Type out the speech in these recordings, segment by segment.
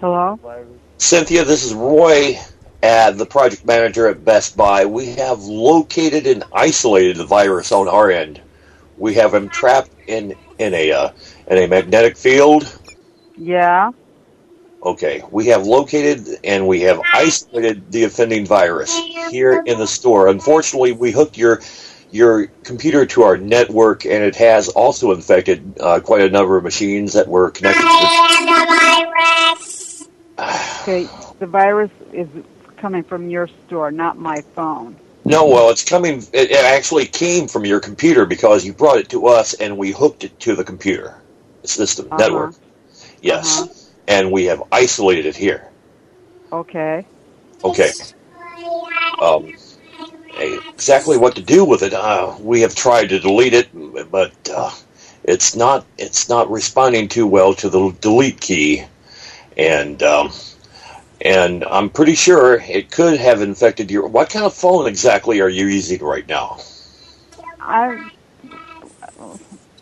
Hello? Cynthia, this is Roy, uh, the project manager at Best Buy. We have located and isolated the virus on our end. We have him trapped in in a uh, in a magnetic field. Yeah. Okay, we have located and we have isolated the offending virus here in the store. Unfortunately, we hooked your your computer to our network, and it has also infected uh, quite a number of machines that were connected to. Okay, the virus is coming from your store, not my phone. No, well, it's coming. It, actually came from your computer because you brought it to us, and we hooked it to the computer system Uh-huh. network. Yes, Uh-huh. and we have isolated it here. Okay. Okay. Um, exactly what to do with it? Uh, we have tried to delete it, but uh, it's not. It's not responding too well to the delete key, and um, and I'm pretty sure it could have infected your. What kind of phone exactly are you using right now? I'm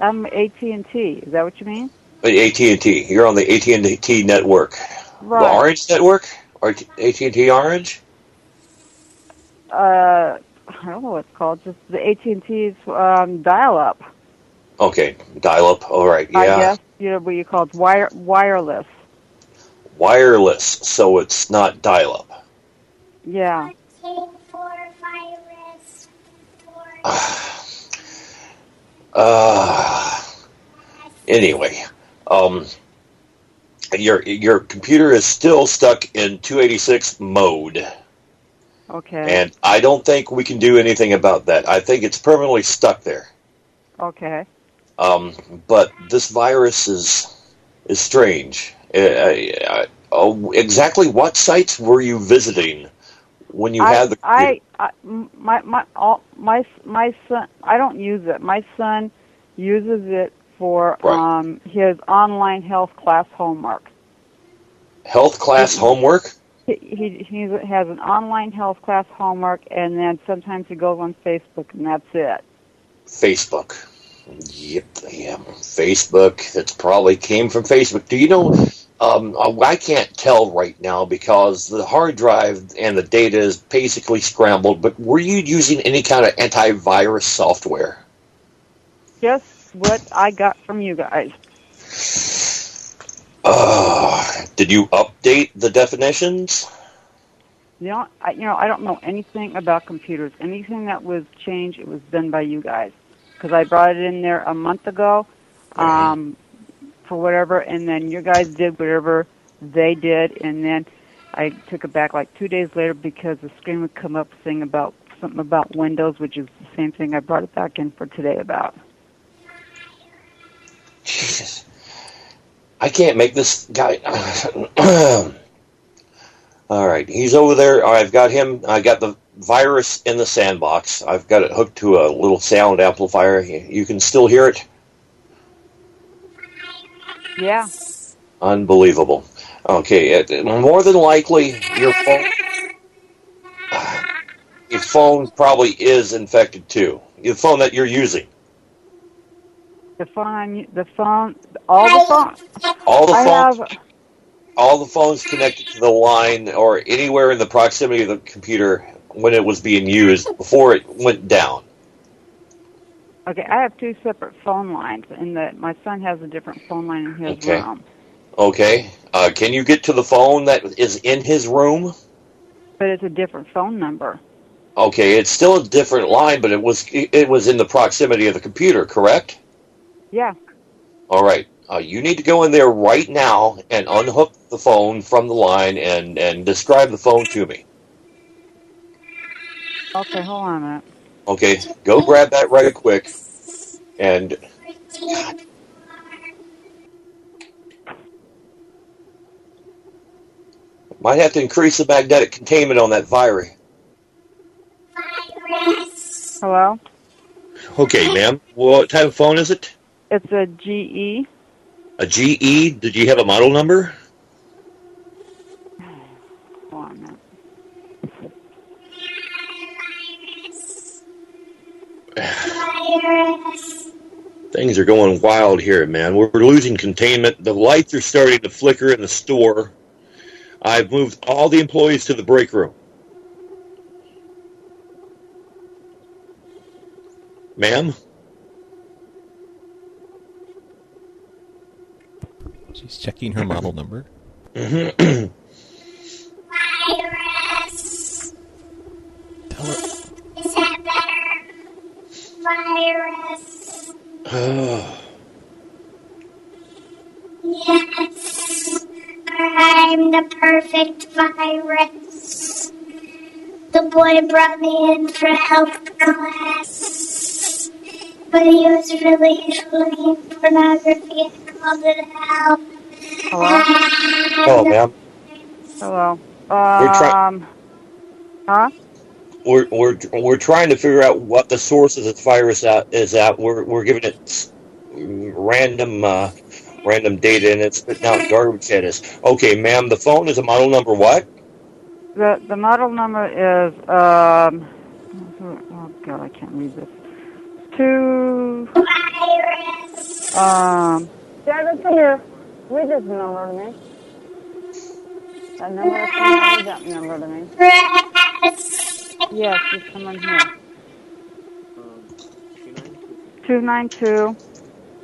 I'm AT and T. Is that what you mean? AT and T. You're on the AT and T network, Right. the Orange network, AT and T Orange. Uh, I don't know what it's called. Just the AT and T's um, dial-up. Okay, dial up. All right, yeah. I guess you know what you call it wire wireless. Wireless, so it's not dial up. Yeah. Uh, anyway, um, your your computer is still stuck in 286 mode, Okay. and I don't think we can do anything about that. I think it's permanently stuck there. okay. Um, but this virus is is strange. Uh, uh, uh, exactly what sites were you visiting when you I, had the? I, I my my all my my son I don't use it. My son uses it for Right. um his online health class homework. health class homework. He, he he has an online health class homework, and then sometimes he goes on Facebook, and that's it. Facebook. Yep, yeah, Facebook. That's probably came from Facebook. Do you know? Um, I can't tell right now because the hard drive and the data is basically scrambled. But were you using any kind of antivirus software? Just what I got from you guys. Uh, did you update the definitions? Know, I, you know, I don't know anything about computers. Anything that was changed, it was done by you guys. Because I brought it in there a month ago, um, for whatever, and then you guys did whatever they did, and then I took it back like two days later because the screen would come up saying about something about Windows, which is the same thing I brought it back in for today about. Jesus. I can't make this guy. All right, he's over there. I've got him. I got the virus in the sandbox. I've got it hooked to a little sound amplifier. You can still hear it. Yeah. Unbelievable. Okay, uh, it, more than likely your phone, your phone probably is infected too. Your phone that you're using. The phone, the phone, all the phone. All the phones, have. all the phones connected to the line or anywhere in the proximity of the computer when it was being used before it went down. Okay, I have two separate phone lines, and the, my son has a different phone line in his Okay. room. Okay, uh, can you get to the phone that is in his room? But it's a different phone number. Okay, it's still a different line, but it was it was in the proximity of the computer, correct? Yeah. All right. Uh, you need to go in there right now and unhook the phone from the line and, and describe the phone to me. Okay, hold on a minute. Okay, go grab that right quick. And might have to increase the magnetic containment on that virus. Hello? Okay, ma'am. What type of phone is it? It's a GE. A GE? Did you have a model number? Things are going wild here, man. We're losing containment. The lights are starting to flicker in the store. I've moved all the employees to the break room. Ma'am? She's checking her model number. Mm-hmm. Virus. Tell her. Is that better? Virus. Yes. I'm the perfect virus. The boy brought me in for health class. But he was really looking pornography and called it help. Hello? oh, ma'am. Hello. We're try- Um, huh? We're, we're, we're trying to figure out what the source of this virus at, is at. We're, we're giving it random uh, random data and it's spitting out garbage at us. Okay, ma'am, the phone is a model number what? The the model number is um. Oh God, I can't read this. Two. Virus. Um. Yeah, listen here. Read this number to me. That number. Read that number to me. Virus. Yes, there's someone here. Two nine two.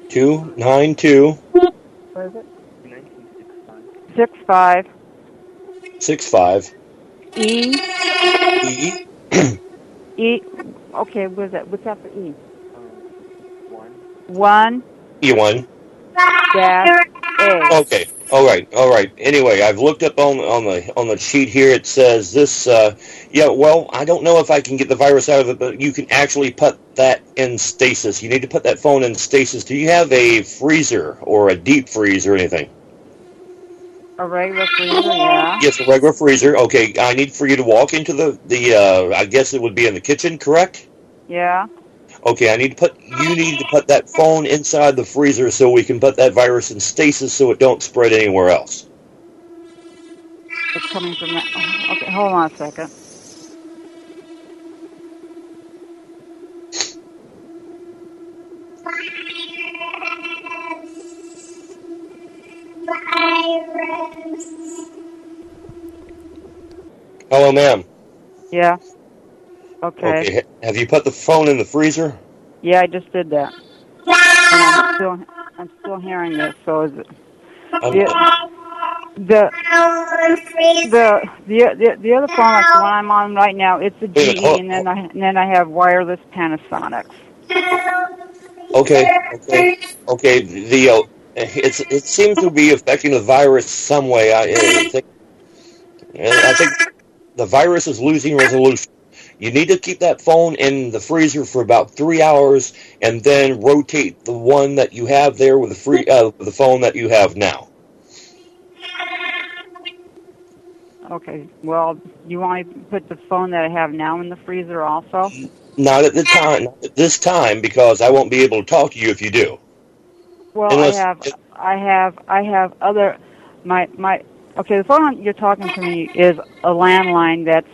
292 What is it? Six five. 65 E E E. Okay, what is that? What's after E? One E1. dash A. Okay. All right. All right. Anyway, I've looked up on on the on the sheet here. It says this. Uh, yeah. Well, I don't know if I can get the virus out of it, but you can actually put that in stasis. You need to put that phone in stasis. Do you have a freezer or a deep freeze or anything? A regular freezer, yeah. Yes, a regular freezer. Okay. I need for you to walk into the the. Uh, I guess it would be in the kitchen, correct? Yeah. Okay, I need to put you need to put that phone inside the freezer so we can put that virus in stasis so it don't spread anywhere else. It's coming from that. oh, Okay, hold on a second. Virus. Hello, ma'am. Yeah. Okay. Okay, have you put the phone in the freezer? Yeah, I just did that. And I'm still, I'm still hearing this. So is it Um, the the the the, the other phone, like the one I'm on right now, it's a GE, and then I and then I have wireless Panasonics. Okay, okay, okay. The uh, it's it seems to be affecting the virus some way. I, I think I think the virus is losing resolution. You need to keep that phone in the freezer for about three hours, and then rotate the one that you have there with the free uh, the phone that you have now. Okay. Well, you want to put the phone that I have now in the freezer also? Not at the time, not at this time, because I won't be able to talk to you if you do. Well, Unless- I have, I have, I have other, my my. Okay, the phone you're talking to me is a landline that's,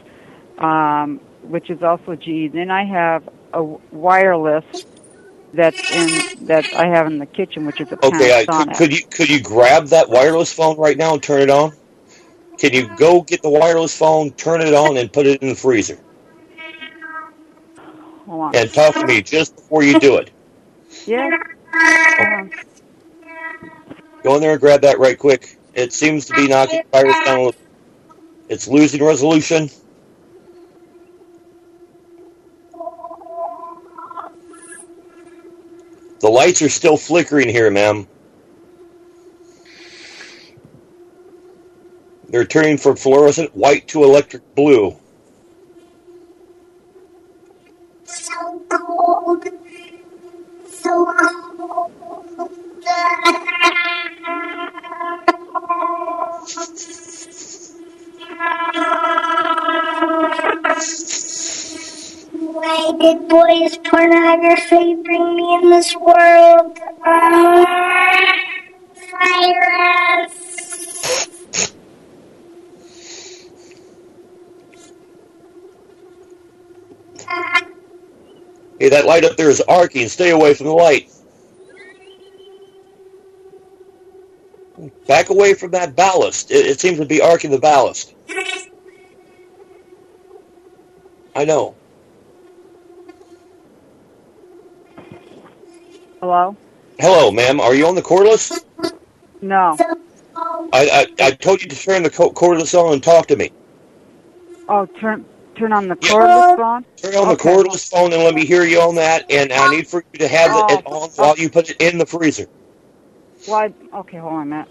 um, which is also G. Then I have a wireless that's in that I have in the kitchen, which is a Okay, I, could, Panasonic. could you could you grab that wireless phone right now and turn it on? Can you go get the wireless phone, turn it on, and put it in the freezer? Hold on. And talk to me just before you do it. Yeah. On. Go in there and grab that right quick. It seems to be knocking the virus down. It's losing resolution. The lights are still flickering here, ma'am. They're turning from fluorescent white to electric blue. Hey, that light up there is arcing. Stay away from the light. back away from that ballast. It, it seems to be arcing the ballast. I know. Hello? Hello, ma'am. Are you on the cordless? No. I, I, I told you to turn the cordless on and talk to me. Oh, turn turn on the Yeah. cordless phone. Turn on the cordless phone and let me hear you on that. And I need for you to have it Oh. on while you put it in the freezer. Why? Okay, hold on a minute.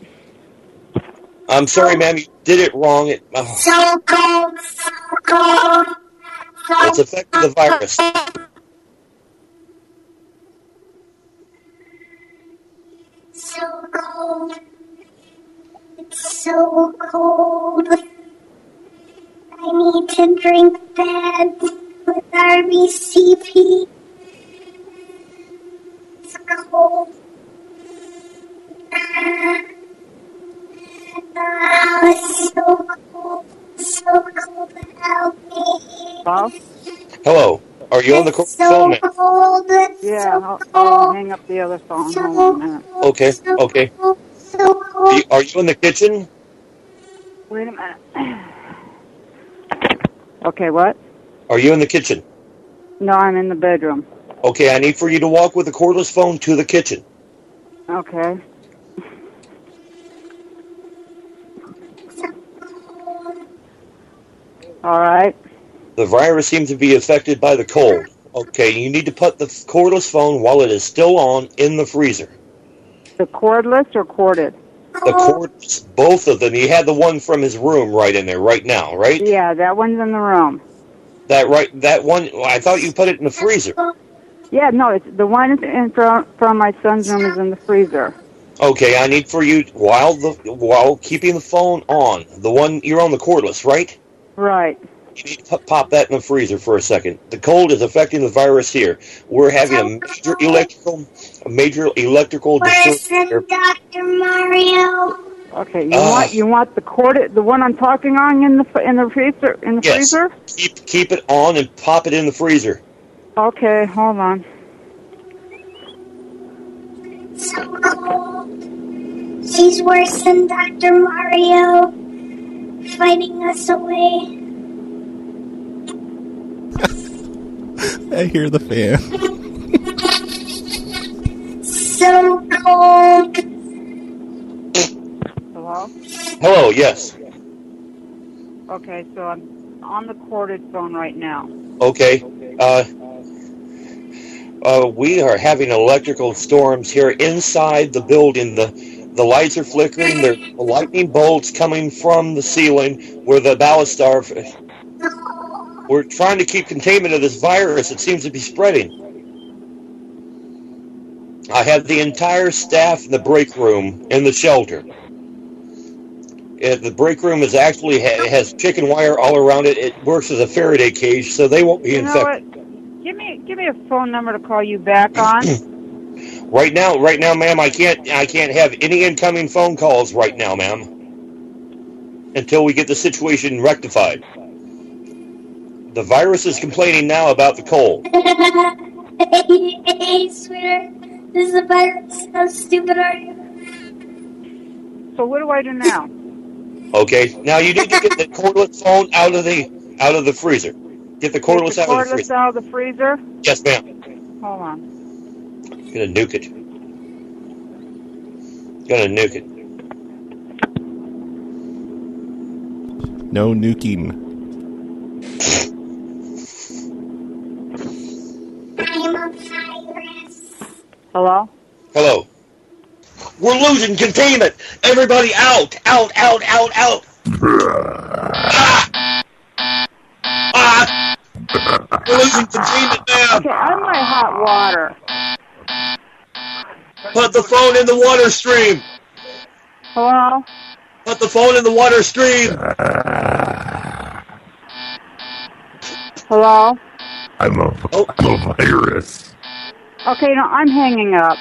I'm sorry, ma'am. You did it wrong. It, oh, So cold, so cold. it's affecting the virus. So cold. It's so cold. I need to drink that with RBCP. It's cold. Ah, it's so cold. So cold. Help me. Hello? Hello. Are you on the It's cordless phone, so cold. It's Yeah, so I'll, I'll hang up the other phone. So Hold on a minute. cold, Okay, so okay. cold, So Are you, are you in the kitchen? Wait a minute. Okay, what? Are you in the kitchen? No, I'm in the bedroom. Okay, I need for you to walk with the cordless phone to the kitchen. Okay. All right. The virus seems to be affected by the cold. Okay, you need to put the cordless phone while it is still on in the freezer. The cordless or corded? The oh. cords, both of them. You had the one from his room right in there right now, right? Yeah, that one's in the room. That right, that one. I thought you put it in the freezer. Yeah, no, it's the one in from from my son's room is in the freezer. Okay, I need for you while the while keeping the phone on. The one you're on the cordless, right? Right. You need to pop that in the freezer for a second. The cold is affecting the virus here. We're having a major electrical, a major electrical Where's disturbance here. Dr. Mario? Okay. You Ah. want you want the corded the one I'm talking on in the in the freezer in the Yes. freezer? Keep keep it on and pop it in the freezer. Okay, hold on. So cold. She's worse than Dr. Mario. Fighting us away. I hear the fan. So cold. Hello. Hello, yes. Okay, so I'm on the corded phone right now. Okay. Uh, uh, we are having electrical storms here inside the building. The the lights are flickering. There are lightning bolts coming from the ceiling where the ballast are. We're trying to keep containment of this virus. It seems to be spreading. I have the entire staff in the break room in the shelter. Uh, the break room is actually ha- has chicken wire all around it. It works as a Faraday cage, so they won't be You infected. Give me give me a phone number to call you back on. Right now, right now, ma'am, I can't, I can't have any incoming phone calls right now, ma'am, until we get the situation rectified. The virus is complaining now about the cold. hey, sweetheart. This is a virus. How stupid are you? so what do I do now? Okay, now you need to get the cordless phone out of the, out of the freezer. Get the cordless Take out the of the cordless freezer. out of the freezer. Yes, ma'am. Hold on. Gonna nuke it. Gonna nuke it. No nuking. Hello. Hello. We're losing containment. Everybody out, out, out, out, out. ah! Ah! We're losing containment, ma'am. Okay, I'm my hot water. Put the phone in the water stream. Hello. Put the phone in the water stream. Hello. I'm a, Oh. I'm a virus. Okay, no, I'm hanging up.